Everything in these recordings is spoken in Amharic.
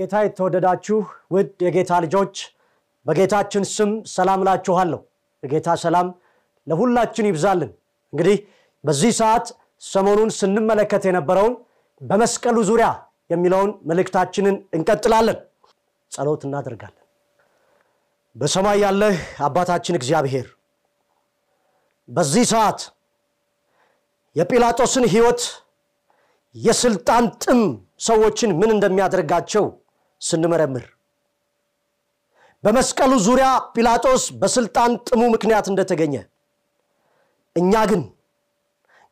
በጌታ የተወደዳችሁ ውድ የጌታ ልጆች በጌታችን ስም ሰላም እላችኋለሁ። የጌታ ሰላም ለሁላችን ይብዛልን። እንግዲህ በዚህ ሰዓት ሰሞኑን ስንመለከት የነበረውን በመስቀሉ ዙሪያ የሚለውን መልእክታችንን እንቀጥላለን። ጸሎት እናደርጋለን። በሰማይ ያለህ አባታችን እግዚአብሔር በዚህ ሰዓት የጲላጦስን ሕይወት የስልጣን ጥም ሰዎችን ምን እንደሚያደርጋቸው ስንመረምር በመስቀሉ ዙሪያ ጲላጦስ በስልጣን ጥሙ ምክንያት እንደተገኘ እኛ ግን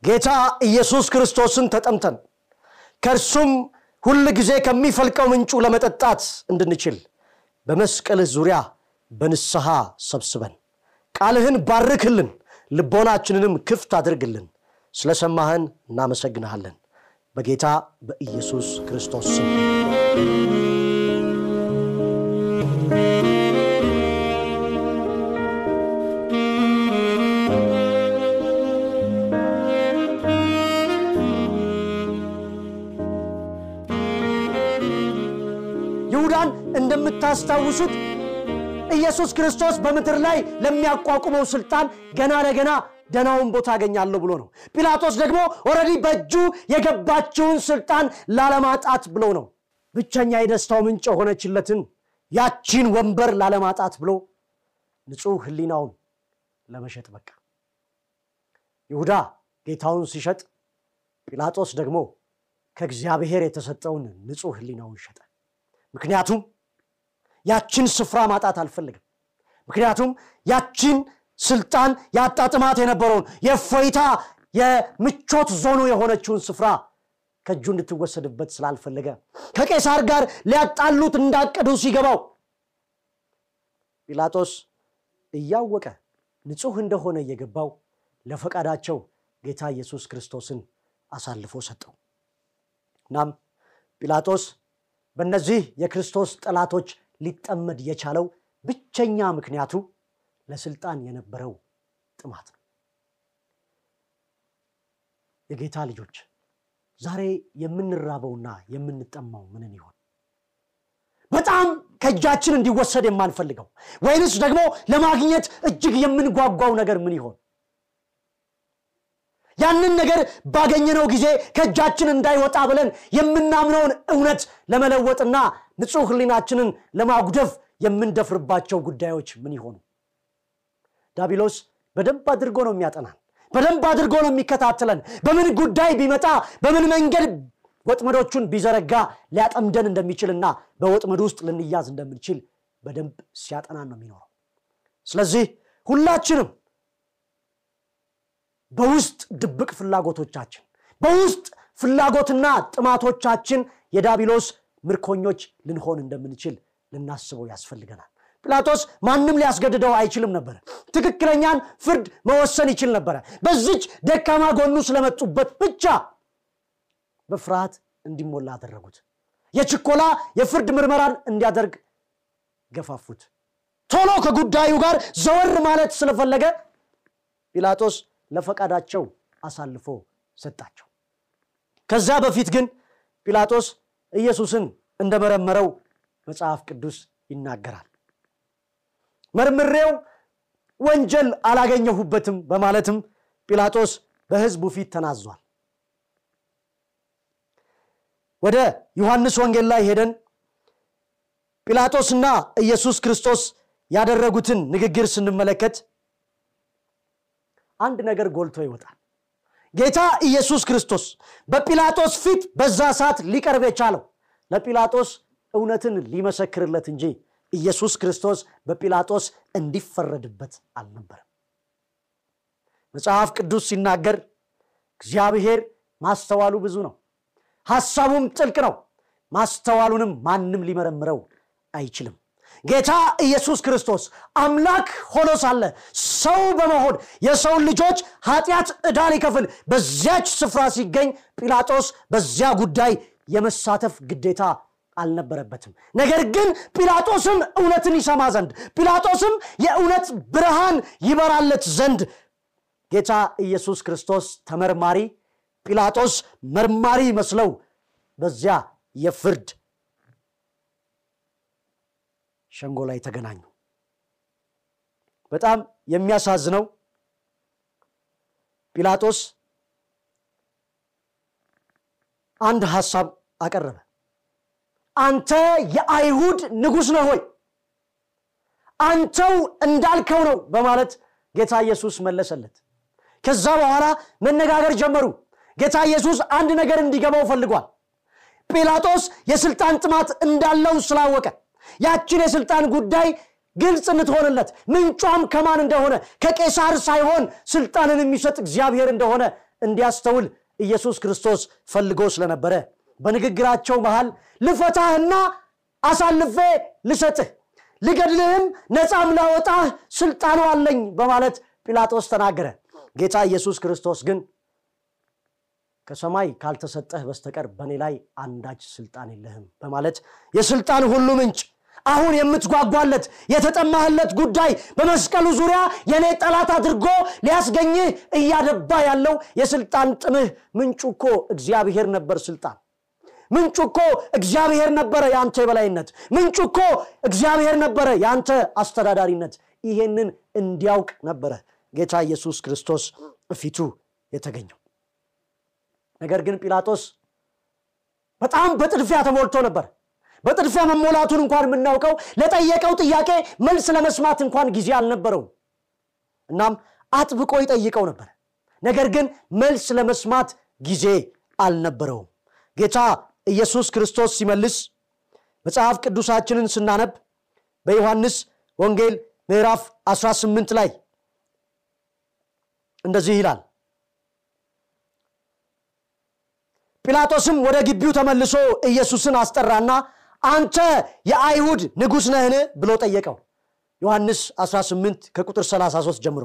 ጌታ ኢየሱስ ክርስቶስን ተጠምተን ከእርሱም ሁል ጊዜ ከሚፈልቀው ምንጩ ለመጠጣት እንድንችል በመስቀልህ ዙሪያ በንስሐ ሰብስበን ቃልህን ባርክልን፣ ልቦናችንንም ክፍት አድርግልን። ስለሰማህን እናመሰግንሃለን። በጌታ በኢየሱስ ክርስቶስ ስም። ይሁዳን እንደምታስታውሱት ኢየሱስ ክርስቶስ በምድር ላይ ለሚያቋቁመው ስልጣን ገና ለገና ደህናውን ቦታ አገኛለሁ ብሎ ነው። ጲላጦስ ደግሞ already በእጁ የገባችውን ስልጣን ላለማጣት ብሎ ነው። ብቸኛ የደስታው ምንጭ የሆነችለትን ያቺን ወንበር ላለማጣት ብሎ ንጹሕ ሕሊናውን ለመሸጥ በቃ። ይሁዳ ጌታውን ሲሸጥ፣ ጲላጦስ ደግሞ ከእግዚአብሔር የተሰጠውን ንጹሕ ሕሊናውን ሸጠ። ምክንያቱም ያችን ስፍራ ማጣት አልፈልግም። ምክንያቱም ያችን ስልጣን ያጣጥማት የነበረውን የእፎይታ የምቾት ዞኑ የሆነችውን ስፍራ ከእጁ እንድትወሰድበት ስላልፈለገ ከቄሳር ጋር ሊያጣሉት እንዳቀዱ ሲገባው ጲላጦስ እያወቀ ንጹሕ እንደሆነ እየገባው ለፈቃዳቸው ጌታ ኢየሱስ ክርስቶስን አሳልፎ ሰጠው። እናም ጲላጦስ በእነዚህ የክርስቶስ ጠላቶች ሊጠመድ የቻለው ብቸኛ ምክንያቱ ለስልጣን የነበረው ጥማት ነው። የጌታ ልጆች ዛሬ የምንራበውና የምንጠማው ምንን ይሆን? በጣም ከእጃችን እንዲወሰድ የማንፈልገው ወይንስ ደግሞ ለማግኘት እጅግ የምንጓጓው ነገር ምን ይሆን? ያንን ነገር ባገኘነው ጊዜ ከእጃችን እንዳይወጣ ብለን የምናምነውን እውነት ለመለወጥና ንጹሕ ሕሊናችንን ለማጉደፍ የምንደፍርባቸው ጉዳዮች ምን ይሆኑ? ዳቢሎስ በደንብ አድርጎ ነው የሚያጠናን። በደንብ አድርጎ ነው የሚከታተለን። በምን ጉዳይ ቢመጣ በምን መንገድ ወጥመዶቹን ቢዘረጋ ሊያጠምደን እንደሚችልና በወጥመድ ውስጥ ልንያዝ እንደምንችል በደንብ ሲያጠናን ነው የሚኖረው። ስለዚህ ሁላችንም በውስጥ ድብቅ ፍላጎቶቻችን በውስጥ ፍላጎትና ጥማቶቻችን የዳቢሎስ ምርኮኞች ልንሆን እንደምንችል ልናስበው ያስፈልገናል። ጲላጦስ ማንም ሊያስገድደው አይችልም ነበር። ትክክለኛን ፍርድ መወሰን ይችል ነበረ። በዚች ደካማ ጎኑ ስለመጡበት ብቻ በፍርሃት እንዲሞላ አደረጉት። የችኮላ የፍርድ ምርመራን እንዲያደርግ ገፋፉት። ቶሎ ከጉዳዩ ጋር ዘወር ማለት ስለፈለገ ጲላጦስ ለፈቃዳቸው አሳልፎ ሰጣቸው። ከዛ በፊት ግን ጲላጦስ ኢየሱስን እንደመረመረው መጽሐፍ ቅዱስ ይናገራል። መርምሬው ወንጀል አላገኘሁበትም በማለትም ጲላጦስ በሕዝቡ ፊት ተናዟል። ወደ ዮሐንስ ወንጌል ላይ ሄደን ጲላጦስና ኢየሱስ ክርስቶስ ያደረጉትን ንግግር ስንመለከት አንድ ነገር ጎልቶ ይወጣል። ጌታ ኢየሱስ ክርስቶስ በጲላጦስ ፊት በዛ ሰዓት ሊቀርብ የቻለው ለጲላጦስ እውነትን ሊመሰክርለት እንጂ ኢየሱስ ክርስቶስ በጲላጦስ እንዲፈረድበት አልነበረም። መጽሐፍ ቅዱስ ሲናገር እግዚአብሔር ማስተዋሉ ብዙ ነው፣ ሐሳቡም ጥልቅ ነው፣ ማስተዋሉንም ማንም ሊመረምረው አይችልም። ጌታ ኢየሱስ ክርስቶስ አምላክ ሆኖ ሳለ ሰው በመሆን የሰውን ልጆች ኃጢአት ዕዳ ሊከፍል በዚያች ስፍራ ሲገኝ ጲላጦስ በዚያ ጉዳይ የመሳተፍ ግዴታ አልነበረበትም። ነገር ግን ጲላጦስም እውነትን ይሰማ ዘንድ ጲላጦስም የእውነት ብርሃን ይበራለት ዘንድ ጌታ ኢየሱስ ክርስቶስ ተመርማሪ፣ ጲላጦስ መርማሪ መስለው በዚያ የፍርድ ሸንጎ ላይ ተገናኙ። በጣም የሚያሳዝነው ጲላጦስ አንድ ሐሳብ አቀረበ። አንተ የአይሁድ ንጉሥ ነህ ሆይ አንተው እንዳልከው ነው በማለት ጌታ ኢየሱስ መለሰለት። ከዛ በኋላ መነጋገር ጀመሩ። ጌታ ኢየሱስ አንድ ነገር እንዲገባው ፈልጓል። ጲላጦስ የስልጣን ጥማት እንዳለው ስላወቀ ያችን የስልጣን ጉዳይ ግልጽ እንድትሆንለት ምንጯም ከማን እንደሆነ ከቄሳር ሳይሆን ስልጣንን የሚሰጥ እግዚአብሔር እንደሆነ እንዲያስተውል ኢየሱስ ክርስቶስ ፈልጎ ስለነበረ በንግግራቸው መሃል ልፈታህና አሳልፌ ልሰጥህ ልገድልህም ነፃም ላወጣህ ስልጣኑ አለኝ በማለት ጲላጦስ ተናገረ። ጌታ ኢየሱስ ክርስቶስ ግን ከሰማይ ካልተሰጠህ በስተቀር በእኔ ላይ አንዳች ስልጣን የለህም በማለት የስልጣን ሁሉ ምንጭ አሁን የምትጓጓለት የተጠማህለት ጉዳይ በመስቀሉ ዙሪያ የእኔ ጠላት አድርጎ ሊያስገኝህ እያደባ ያለው የስልጣን ጥምህ ምንጩ እኮ እግዚአብሔር ነበር። ስልጣን ምንጩ እኮ እግዚአብሔር ነበረ፣ የአንተ የበላይነት ምንጩ እኮ እግዚአብሔር ነበረ፣ የአንተ አስተዳዳሪነት። ይሄንን እንዲያውቅ ነበረ ጌታ ኢየሱስ ክርስቶስ ፊቱ የተገኘው። ነገር ግን ጲላጦስ በጣም በጥድፊያ ተሞልቶ ነበር። በጥድፊያ መሞላቱን እንኳን የምናውቀው ለጠየቀው ጥያቄ መልስ ለመስማት እንኳን ጊዜ አልነበረውም። እናም አጥብቆ ይጠይቀው ነበር። ነገር ግን መልስ ለመስማት ጊዜ አልነበረውም። ጌታ ኢየሱስ ክርስቶስ ሲመልስ መጽሐፍ ቅዱሳችንን ስናነብ በዮሐንስ ወንጌል ምዕራፍ 18 ላይ እንደዚህ ይላል። ጲላጦስም ወደ ግቢው ተመልሶ ኢየሱስን አስጠራና አንተ የአይሁድ ንጉሥ ነህን ብሎ ጠየቀው። ዮሐንስ 18 ከቁጥር 33 ጀምሮ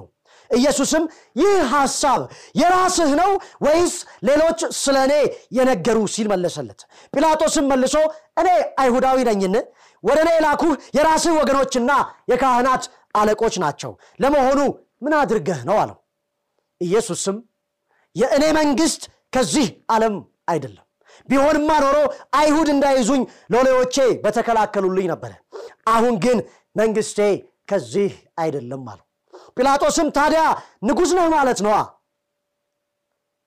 ኢየሱስም ይህ ሐሳብ የራስህ ነው ወይስ ሌሎች ስለ እኔ የነገሩ ሲል መለሰለት። ጲላጦስም መልሶ እኔ አይሁዳዊ ነኝን? ወደ እኔ የላኩህ የራስህ ወገኖችና የካህናት አለቆች ናቸው። ለመሆኑ ምን አድርገህ ነው አለው። ኢየሱስም የእኔ መንግሥት ከዚህ ዓለም አይደለም። ቢሆንማ ኖሮ አይሁድ እንዳይዙኝ ሎሌዎቼ በተከላከሉልኝ ነበረ። አሁን ግን መንግሥቴ ከዚህ አይደለም አለው። ጲላጦስም ታዲያ ንጉሥ ነህ ማለት ነዋ።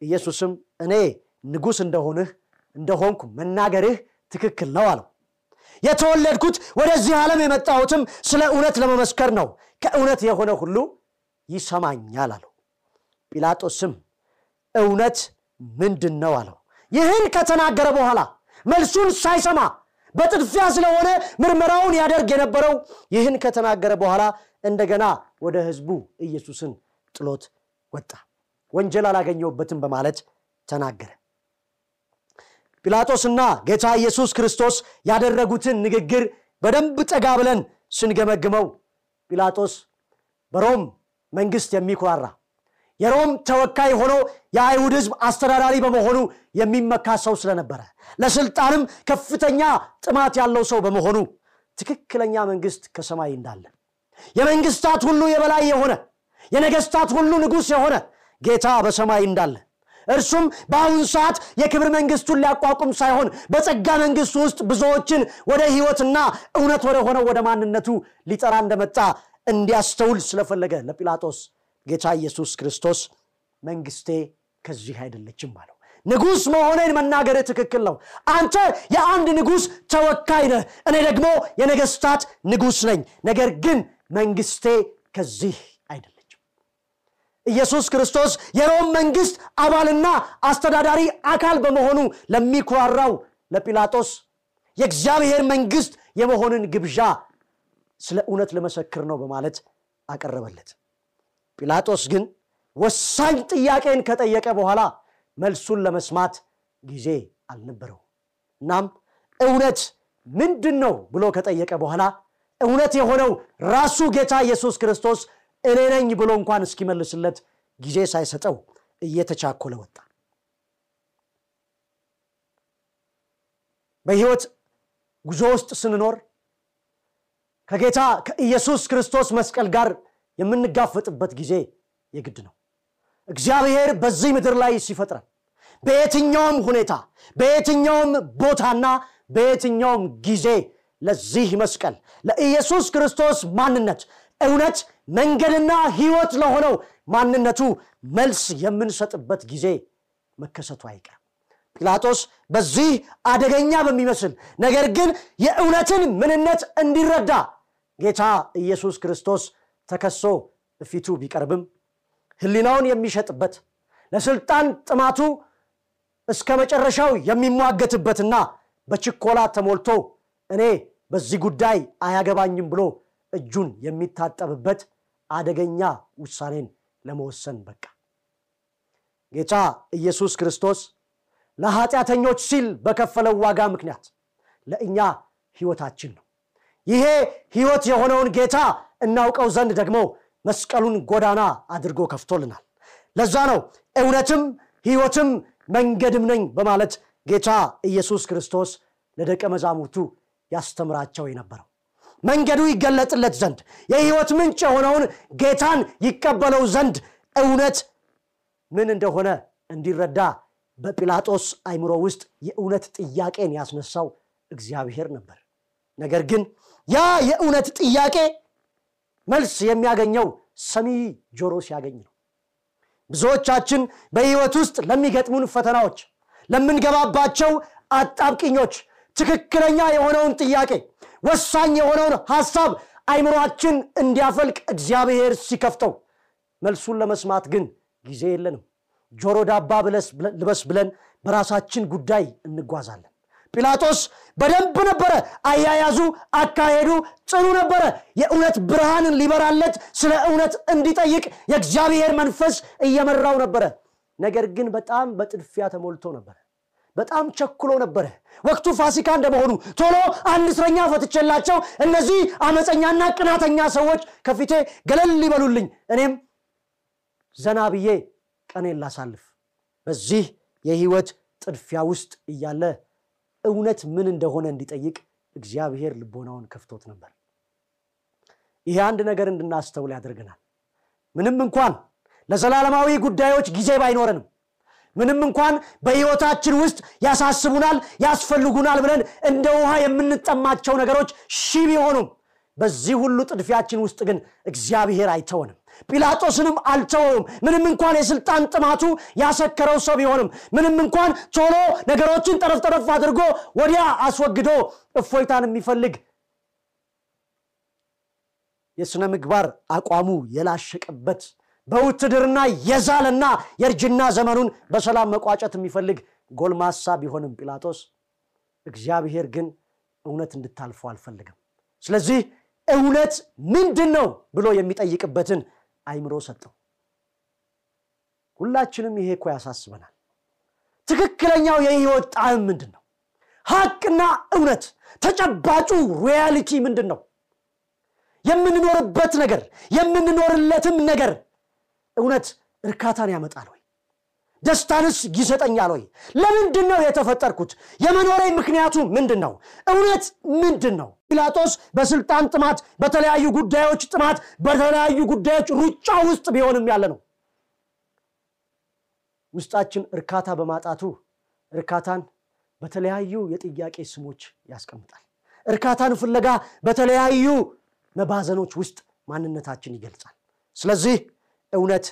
ኢየሱስም እኔ ንጉሥ እንደሆንህ እንደሆንኩ መናገርህ ትክክል ነው አለው። የተወለድኩት ወደዚህ ዓለም የመጣሁትም ስለ እውነት ለመመስከር ነው። ከእውነት የሆነ ሁሉ ይሰማኛል አለው። ጲላጦስም እውነት ምንድን ነው አለው። ይህን ከተናገረ በኋላ መልሱን ሳይሰማ በጥድፊያ ስለሆነ ምርመራውን ያደርግ የነበረው ይህን ከተናገረ በኋላ እንደገና ወደ ሕዝቡ ኢየሱስን ጥሎት ወጣ። ወንጀል አላገኘሁበትም በማለት ተናገረ። ጲላጦስና ጌታ ኢየሱስ ክርስቶስ ያደረጉትን ንግግር በደንብ ጠጋ ብለን ስንገመግመው ጲላጦስ በሮም መንግስት የሚኩራራ የሮም ተወካይ ሆኖ የአይሁድ ህዝብ አስተዳዳሪ በመሆኑ የሚመካ ሰው ስለነበረ ለስልጣንም ከፍተኛ ጥማት ያለው ሰው በመሆኑ ትክክለኛ መንግስት ከሰማይ እንዳለ የመንግስታት ሁሉ የበላይ የሆነ የነገስታት ሁሉ ንጉሥ የሆነ ጌታ በሰማይ እንዳለ እርሱም በአሁኑ ሰዓት የክብር መንግስቱን ሊያቋቁም ሳይሆን በጸጋ መንግስቱ ውስጥ ብዙዎችን ወደ ህይወትና እውነት ወደ ሆነው ወደ ማንነቱ ሊጠራ እንደመጣ እንዲያስተውል ስለፈለገ ለጲላጦስ ጌታ ኢየሱስ ክርስቶስ መንግስቴ ከዚህ አይደለችም አለው። ንጉሥ መሆኔን መናገር ትክክል ነው። አንተ የአንድ ንጉሥ ተወካይ ነህ፣ እኔ ደግሞ የነገስታት ንጉሥ ነኝ። ነገር ግን መንግስቴ ከዚህ አይደለችም። ኢየሱስ ክርስቶስ የሮም መንግስት አባልና አስተዳዳሪ አካል በመሆኑ ለሚኩራራው ለጲላጦስ የእግዚአብሔር መንግስት የመሆንን ግብዣ ስለ እውነት ልመሰክር ነው በማለት አቀረበለት። ጲላጦስ ግን ወሳኝ ጥያቄን ከጠየቀ በኋላ መልሱን ለመስማት ጊዜ አልነበረው። እናም እውነት ምንድን ነው ብሎ ከጠየቀ በኋላ እውነት የሆነው ራሱ ጌታ ኢየሱስ ክርስቶስ እኔ ነኝ ብሎ እንኳን እስኪመልስለት ጊዜ ሳይሰጠው እየተቻኮለ ወጣ። በሕይወት ጉዞ ውስጥ ስንኖር ከጌታ ከኢየሱስ ክርስቶስ መስቀል ጋር የምንጋፈጥበት ጊዜ የግድ ነው። እግዚአብሔር በዚህ ምድር ላይ ሲፈጥረን በየትኛውም ሁኔታ በየትኛውም ቦታና በየትኛውም ጊዜ ለዚህ መስቀል ለኢየሱስ ክርስቶስ ማንነት እውነት መንገድና ሕይወት ለሆነው ማንነቱ መልስ የምንሰጥበት ጊዜ መከሰቱ አይቀርም። ጲላጦስ በዚህ አደገኛ በሚመስል ነገር ግን የእውነትን ምንነት እንዲረዳ ጌታ ኢየሱስ ክርስቶስ ተከሶ ፊቱ ቢቀርብም ሕሊናውን የሚሸጥበት ለስልጣን ጥማቱ እስከ መጨረሻው የሚሟገትበትና በችኮላ ተሞልቶ እኔ በዚህ ጉዳይ አያገባኝም ብሎ እጁን የሚታጠብበት አደገኛ ውሳኔን ለመወሰን በቃ። ጌታ ኢየሱስ ክርስቶስ ለኃጢአተኞች ሲል በከፈለው ዋጋ ምክንያት ለእኛ ሕይወታችን ነው። ይሄ ሕይወት የሆነውን ጌታ እናውቀው ዘንድ ደግሞ መስቀሉን ጎዳና አድርጎ ከፍቶልናል። ለዛ ነው እውነትም ሕይወትም መንገድም ነኝ በማለት ጌታ ኢየሱስ ክርስቶስ ለደቀ መዛሙርቱ ያስተምራቸው የነበረው። መንገዱ ይገለጥለት ዘንድ የሕይወት ምንጭ የሆነውን ጌታን ይቀበለው ዘንድ እውነት ምን እንደሆነ እንዲረዳ በጲላጦስ አይምሮ ውስጥ የእውነት ጥያቄን ያስነሳው እግዚአብሔር ነበር። ነገር ግን ያ የእውነት ጥያቄ መልስ የሚያገኘው ሰሚ ጆሮ ሲያገኝ ነው። ብዙዎቻችን በሕይወት ውስጥ ለሚገጥሙን ፈተናዎች፣ ለምንገባባቸው አጣብቅኞች ትክክለኛ የሆነውን ጥያቄ ወሳኝ የሆነውን ሐሳብ አይምሯችን እንዲያፈልቅ እግዚአብሔር ሲከፍተው መልሱን ለመስማት ግን ጊዜ የለንም። ጆሮ ዳባ ልበስ ብለን በራሳችን ጉዳይ እንጓዛለን። ጲላጦስ በደንብ ነበረ አያያዙ፣ አካሄዱ ጽኑ ነበረ። የእውነት ብርሃንን ሊበራለት ስለ እውነት እንዲጠይቅ የእግዚአብሔር መንፈስ እየመራው ነበረ። ነገር ግን በጣም በጥድፊያ ተሞልቶ ነበረ። በጣም ቸኩሎ ነበረ። ወቅቱ ፋሲካ እንደመሆኑ ቶሎ አንድ እስረኛ ፈትቼላቸው እነዚህ አመፀኛና ቅናተኛ ሰዎች ከፊቴ ገለል ሊበሉልኝ እኔም ዘና ብዬ ቀኔን ላሳልፍ። በዚህ የህይወት ጥድፊያ ውስጥ እያለ እውነት ምን እንደሆነ እንዲጠይቅ እግዚአብሔር ልቦናውን ከፍቶት ነበር። ይሄ አንድ ነገር እንድናስተውል ያደርገናል። ምንም እንኳን ለዘላለማዊ ጉዳዮች ጊዜ ባይኖረንም ምንም እንኳን በሕይወታችን ውስጥ ያሳስቡናል፣ ያስፈልጉናል ብለን እንደ ውሃ የምንጠማቸው ነገሮች ሺህ ቢሆኑም በዚህ ሁሉ ጥድፊያችን ውስጥ ግን እግዚአብሔር አይተወንም። ጲላጦስንም አልተወውም። ምንም እንኳን የስልጣን ጥማቱ ያሰከረው ሰው ቢሆንም፣ ምንም እንኳን ቶሎ ነገሮችን ጠረፍ ጠረፍ አድርጎ ወዲያ አስወግዶ እፎይታን የሚፈልግ የሥነ ምግባር አቋሙ የላሸቀበት በውትድርና የዛለና የእርጅና ዘመኑን በሰላም መቋጨት የሚፈልግ ጎልማሳ ቢሆንም ጲላጦስ እግዚአብሔር ግን እውነት እንድታልፈው አልፈልግም። ስለዚህ እውነት ምንድን ነው ብሎ የሚጠይቅበትን አይምሮ ሰጠው። ሁላችንም ይሄ እኮ ያሳስበናል። ትክክለኛው የህይወት ጣዕም ምንድን ነው? ሀቅና እውነት ተጨባጩ ሪያሊቲ ምንድን ነው? የምንኖርበት ነገር የምንኖርለትም ነገር እውነት እርካታን ያመጣል ወይ? ደስታንስ ይሰጠኛል ወይ? ለምንድን ነው የተፈጠርኩት? የመኖሬ ምክንያቱ ምንድን ነው? እውነት ምንድን ነው? ጲላጦስ በስልጣን ጥማት፣ በተለያዩ ጉዳዮች ጥማት፣ በተለያዩ ጉዳዮች ሩጫ ውስጥ ቢሆንም ያለ ነው። ውስጣችን እርካታ በማጣቱ እርካታን በተለያዩ የጥያቄ ስሞች ያስቀምጣል። እርካታን ፍለጋ በተለያዩ መባዘኖች ውስጥ ማንነታችን ይገልጻል። ስለዚህ እውነት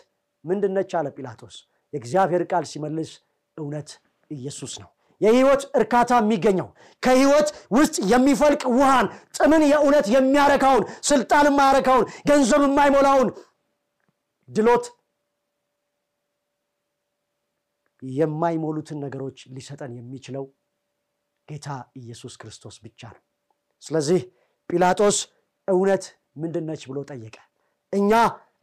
ምንድነች አለ ጲላጦስ። የእግዚአብሔር ቃል ሲመልስ እውነት ኢየሱስ ነው። የህይወት እርካታ የሚገኘው ከህይወት ውስጥ የሚፈልቅ ውሃን፣ ጥምን የእውነት የሚያረካውን፣ ስልጣን የማያረካውን፣ ገንዘብ የማይሞላውን ድሎት የማይሞሉትን ነገሮች ሊሰጠን የሚችለው ጌታ ኢየሱስ ክርስቶስ ብቻ ነው። ስለዚህ ጲላጦስ እውነት ምንድን ነች ብሎ ጠየቀ። እኛ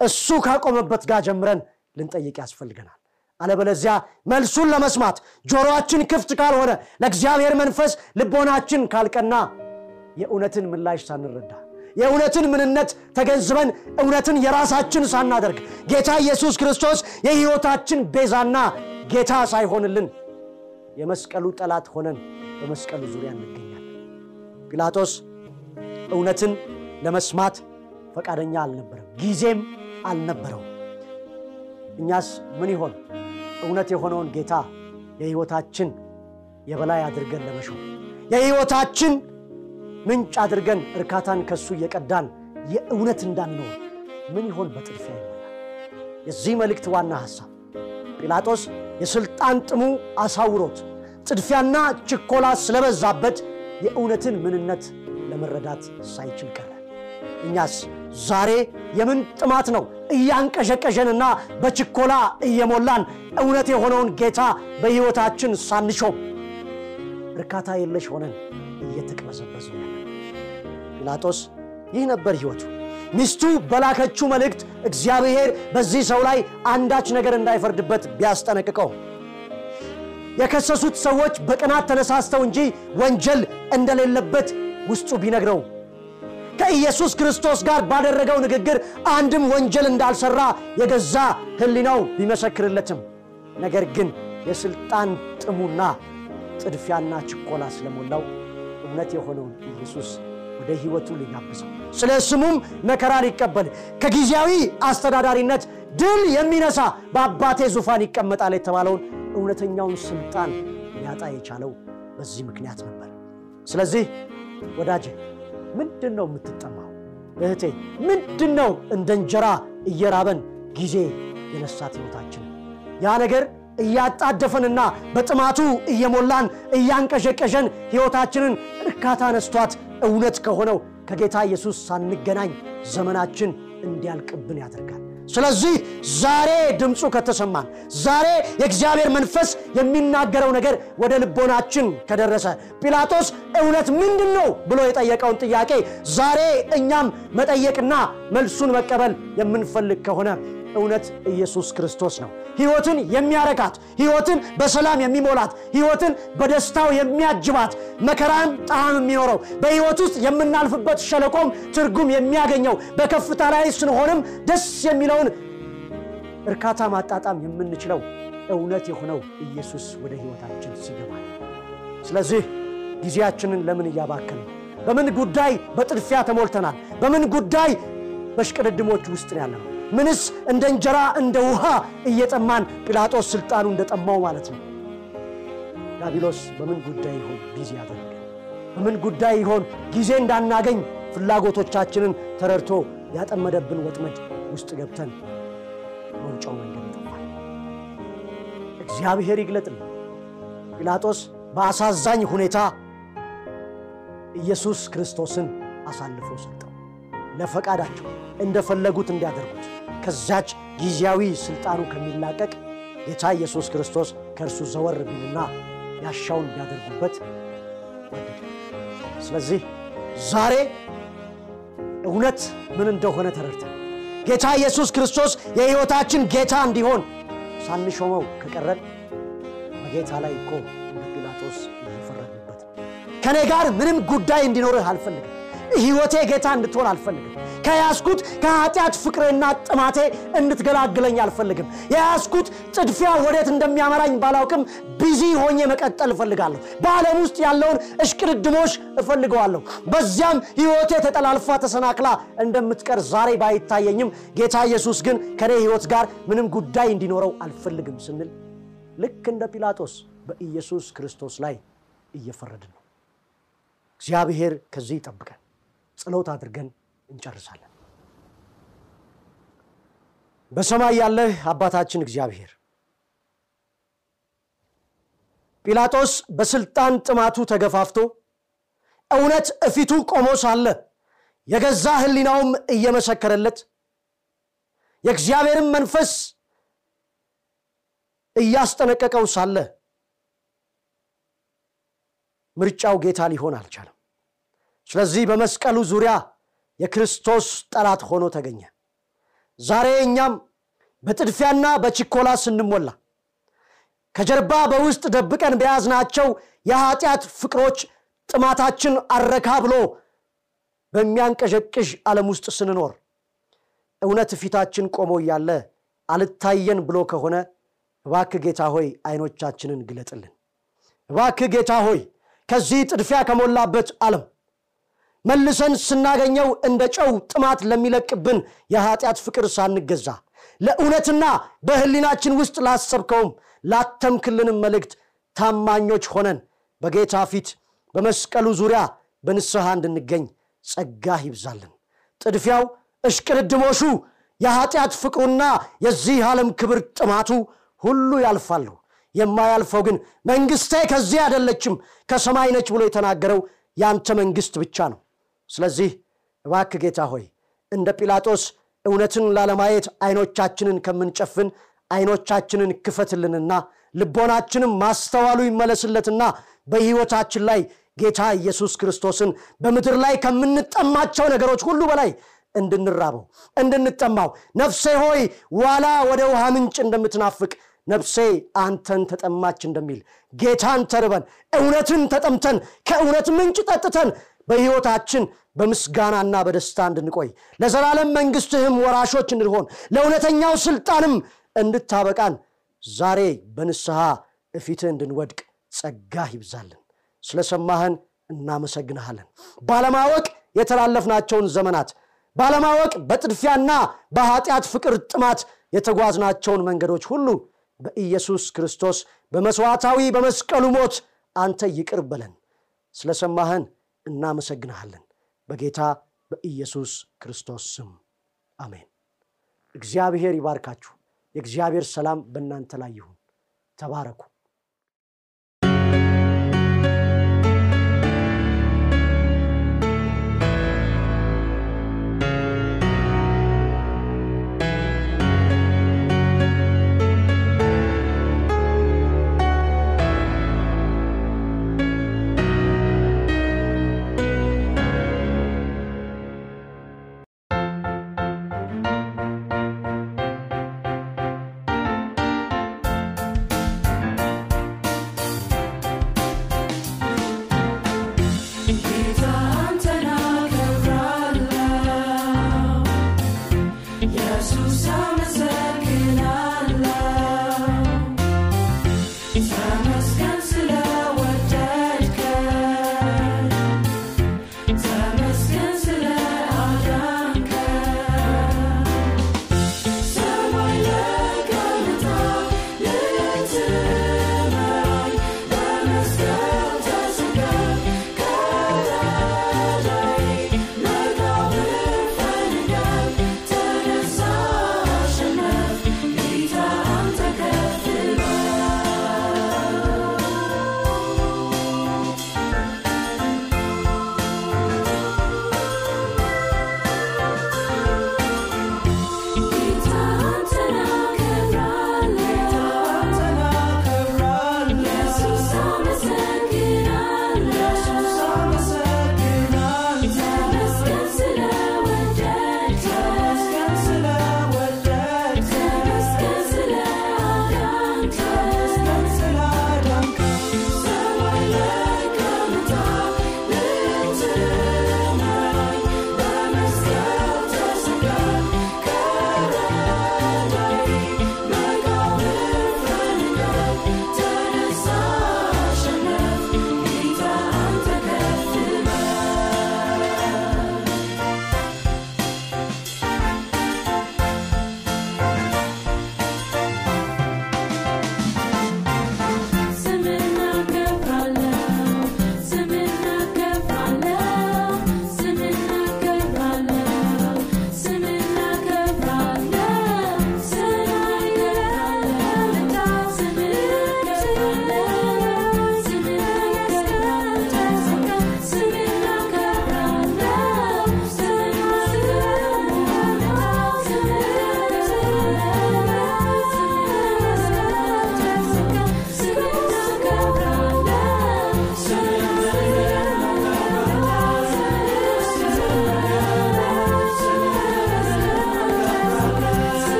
እሱ ካቆመበት ጋር ጀምረን ልንጠይቅ ያስፈልገናል። አለበለዚያ መልሱን ለመስማት ጆሮአችን ክፍት ካልሆነ፣ ለእግዚአብሔር መንፈስ ልቦናችን ካልቀና የእውነትን ምላሽ ሳንረዳ የእውነትን ምንነት ተገንዝበን እውነትን የራሳችን ሳናደርግ ጌታ ኢየሱስ ክርስቶስ የሕይወታችን ቤዛና ጌታ ሳይሆንልን የመስቀሉ ጠላት ሆነን በመስቀሉ ዙሪያ እንገኛለን። ጲላጦስ እውነትን ለመስማት ፈቃደኛ አልነበረም፣ ጊዜም አልነበረውም። እኛስ ምን ይሆን እውነት የሆነውን ጌታ የሕይወታችን የበላይ አድርገን ለመሾም የሕይወታችን ምንጭ አድርገን እርካታን ከሱ እየቀዳን የእውነት እንዳንኖር ምን ይሆን በጥድፊያ ይሞላል። የዚህ መልእክት ዋና ሐሳብ ጲላጦስ የሥልጣን ጥሙ አሳውሮት ጥድፊያና ችኮላ ስለበዛበት የእውነትን ምንነት ለመረዳት ሳይችል ቀረ። እኛስ ዛሬ የምን ጥማት ነው? እያንቀዠቀዠንና በችኮላ እየሞላን እውነት የሆነውን ጌታ በሕይወታችን ሳንሾም እርካታ የለሽ ሆነን እየተቅበዘበዝን ያለ ጲላጦስ ይህ ነበር ሕይወቱ። ሚስቱ በላከችው መልእክት እግዚአብሔር በዚህ ሰው ላይ አንዳች ነገር እንዳይፈርድበት ቢያስጠነቅቀው። የከሰሱት ሰዎች በቅናት ተነሳስተው እንጂ ወንጀል እንደሌለበት ውስጡ ቢነግረው ከኢየሱስ ክርስቶስ ጋር ባደረገው ንግግር አንድም ወንጀል እንዳልሰራ የገዛ ሕሊናው ቢመሰክርለትም ነገር ግን የሥልጣን ጥሙና ጥድፊያና ችኮላ ስለሞላው እውነት የሆነውን ኢየሱስ ወደ ሕይወቱ ሊጋብዘው ስለ ስሙም መከራ ሊቀበል ከጊዜያዊ አስተዳዳሪነት ድል የሚነሳ በአባቴ ዙፋን ይቀመጣል የተባለውን እውነተኛውን ስልጣን ሊያጣ የቻለው በዚህ ምክንያት ነበር። ስለዚህ ወዳጄ ምንድን ነው የምትጠማው? እህቴ ምንድን ነው እንደ እንጀራ እየራበን ጊዜ የነሳት ሕይወታችን? ያ ነገር እያጣደፈንና በጥማቱ እየሞላን እያንቀዠቀዠን ሕይወታችንን እርካታ ነስቷት እውነት ከሆነው ከጌታ ኢየሱስ ሳንገናኝ ዘመናችን እንዲያልቅብን ያደርጋል። ስለዚህ ዛሬ ድምፁ ከተሰማን፣ ዛሬ የእግዚአብሔር መንፈስ የሚናገረው ነገር ወደ ልቦናችን ከደረሰ ጲላጦስ እውነት ምንድን ነው ብሎ የጠየቀውን ጥያቄ ዛሬ እኛም መጠየቅና መልሱን መቀበል የምንፈልግ ከሆነ እውነት ኢየሱስ ክርስቶስ ነው። ሕይወትን የሚያረካት፣ ሕይወትን በሰላም የሚሞላት፣ ሕይወትን በደስታው የሚያጅባት፣ መከራን ጣዕም የሚኖረው በሕይወት ውስጥ የምናልፍበት ሸለቆም ትርጉም የሚያገኘው በከፍታ ላይ ስንሆንም ደስ የሚለውን እርካታ ማጣጣም የምንችለው እውነት የሆነው ኢየሱስ ወደ ሕይወታችን ሲገባ ስለዚህ ጊዜያችንን ለምን እያባከን በምን ጉዳይ በጥድፊያ ተሞልተናል? በምን ጉዳይ በሽቅድድሞች ውስጥ ነው ያለነው? ምንስ እንደ እንጀራ እንደ ውሃ እየጠማን ጲላጦስ ስልጣኑ እንደጠማው ማለት ነው። ዳቢሎስ በምን ጉዳይ ይሆን busy ያደረገ? በምን ጉዳይ ይሆን ጊዜ እንዳናገኝ ፍላጎቶቻችንን ተረድቶ ያጠመደብን ወጥመድ ውስጥ ገብተን መውጫው መንገድ ጠፋል። እግዚአብሔር ይግለጥልን። ጲላጦስ በአሳዛኝ ሁኔታ ኢየሱስ ክርስቶስን አሳልፎ ሰጠው ለፈቃዳቸው እንደፈለጉት እንዲያደርጉት ከዛች ጊዜያዊ ስልጣኑ ከሚላቀቅ ጌታ ኢየሱስ ክርስቶስ ከእርሱ ዘወር ቢልና ያሻውን ቢያደርጉበት ስለዚህ ዛሬ እውነት ምን እንደሆነ ተረድተን ጌታ ኢየሱስ ክርስቶስ የሕይወታችን ጌታ እንዲሆን ሳንሾመው ከቀረን በጌታ ላይ እኮ እንደ ጲላጦስ እየፈረድንበት ከእኔ ጋር ምንም ጉዳይ እንዲኖርህ አልፈልግም። ሕይወቴ ጌታ እንድትሆን አልፈልግም። ከያዝኩት ከኃጢአት ፍቅሬና ጥማቴ እንድትገላግለኝ አልፈልግም። የያዝኩት ጥድፊያ ወዴት እንደሚያመራኝ ባላውቅም busy ሆኜ መቀጠል እፈልጋለሁ። በዓለም ውስጥ ያለውን እሽቅድድሞሽ እፈልገዋለሁ። በዚያም ሕይወቴ ተጠላልፋ ተሰናክላ እንደምትቀር ዛሬ ባይታየኝም ጌታ ኢየሱስ ግን ከኔ ሕይወት ጋር ምንም ጉዳይ እንዲኖረው አልፈልግም ስንል ልክ እንደ ጲላጦስ በኢየሱስ ክርስቶስ ላይ እየፈረድን ነው። እግዚአብሔር ከዚህ ይጠብቀን። ጸሎት አድርገን እንጨርሳለን። በሰማይ ያለህ አባታችን እግዚአብሔር ጲላጦስ በስልጣን ጥማቱ ተገፋፍቶ እውነት እፊቱ ቆሞ ሳለ የገዛ ሕሊናውም እየመሰከረለት የእግዚአብሔርን መንፈስ እያስጠነቀቀው ሳለ ምርጫው ጌታ ሊሆን አልቻለም። ስለዚህ በመስቀሉ ዙሪያ የክርስቶስ ጠላት ሆኖ ተገኘ። ዛሬ እኛም በጥድፊያና በችኮላ ስንሞላ ከጀርባ በውስጥ ደብቀን በያዝናቸው የኃጢአት ፍቅሮች ጥማታችን አረካ ብሎ በሚያንቀዠቅዥ ዓለም ውስጥ ስንኖር እውነት ፊታችን ቆሞ እያለ አልታየን ብሎ ከሆነ እባክ ጌታ ሆይ አይኖቻችንን ግለጥልን። እባክ ጌታ ሆይ ከዚህ ጥድፊያ ከሞላበት ዓለም መልሰን ስናገኘው እንደ ጨው ጥማት ለሚለቅብን የኃጢአት ፍቅር ሳንገዛ ለእውነትና በህሊናችን ውስጥ ላሰብከውም ላተምክልንም መልእክት ታማኞች ሆነን በጌታ ፊት በመስቀሉ ዙሪያ በንስሐ እንድንገኝ ጸጋህ ይብዛልን። ጥድፊያው እሽቅድድሞሹ የኃጢአት ፍቅሩና የዚህ ዓለም ክብር ጥማቱ ሁሉ ያልፋሉ። የማያልፈው ግን መንግስቴ ከዚህ አይደለችም ከሰማይ ነች ብሎ የተናገረው ያንተ መንግስት ብቻ ነው ስለዚህ እባክ ጌታ ሆይ እንደ ጲላጦስ እውነትን ላለማየት አይኖቻችንን ከምንጨፍን አይኖቻችንን ክፈትልንና ልቦናችንም ማስተዋሉ ይመለስለትና በሕይወታችን ላይ ጌታ ኢየሱስ ክርስቶስን በምድር ላይ ከምንጠማቸው ነገሮች ሁሉ በላይ እንድንራበው እንድንጠማው። ነፍሴ ሆይ ዋላ ወደ ውሃ ምንጭ እንደምትናፍቅ ነፍሴ አንተን ተጠማች እንደሚል ጌታን ተርበን እውነትን ተጠምተን ከእውነት ምንጭ ጠጥተን በሕይወታችን በምስጋናና በደስታ እንድንቆይ ለዘላለም መንግስትህም ወራሾች እንድንሆን ለእውነተኛው ስልጣንም እንድታበቃን ዛሬ በንስሐ እፊትህ እንድንወድቅ ጸጋህ ይብዛልን። ስለሰማህን እናመሰግንሃለን። ባለማወቅ የተላለፍናቸውን ዘመናት ባለማወቅ በጥድፊያና በኃጢአት ፍቅር ጥማት የተጓዝናቸውን መንገዶች ሁሉ በኢየሱስ ክርስቶስ በመስዋዕታዊ በመስቀሉ ሞት አንተ ይቅር በለን። ስለሰማህን እናመሰግንሃለን። በጌታ በኢየሱስ ክርስቶስ ስም አሜን። እግዚአብሔር ይባርካችሁ። የእግዚአብሔር ሰላም በእናንተ ላይ ይሁን። ተባረኩ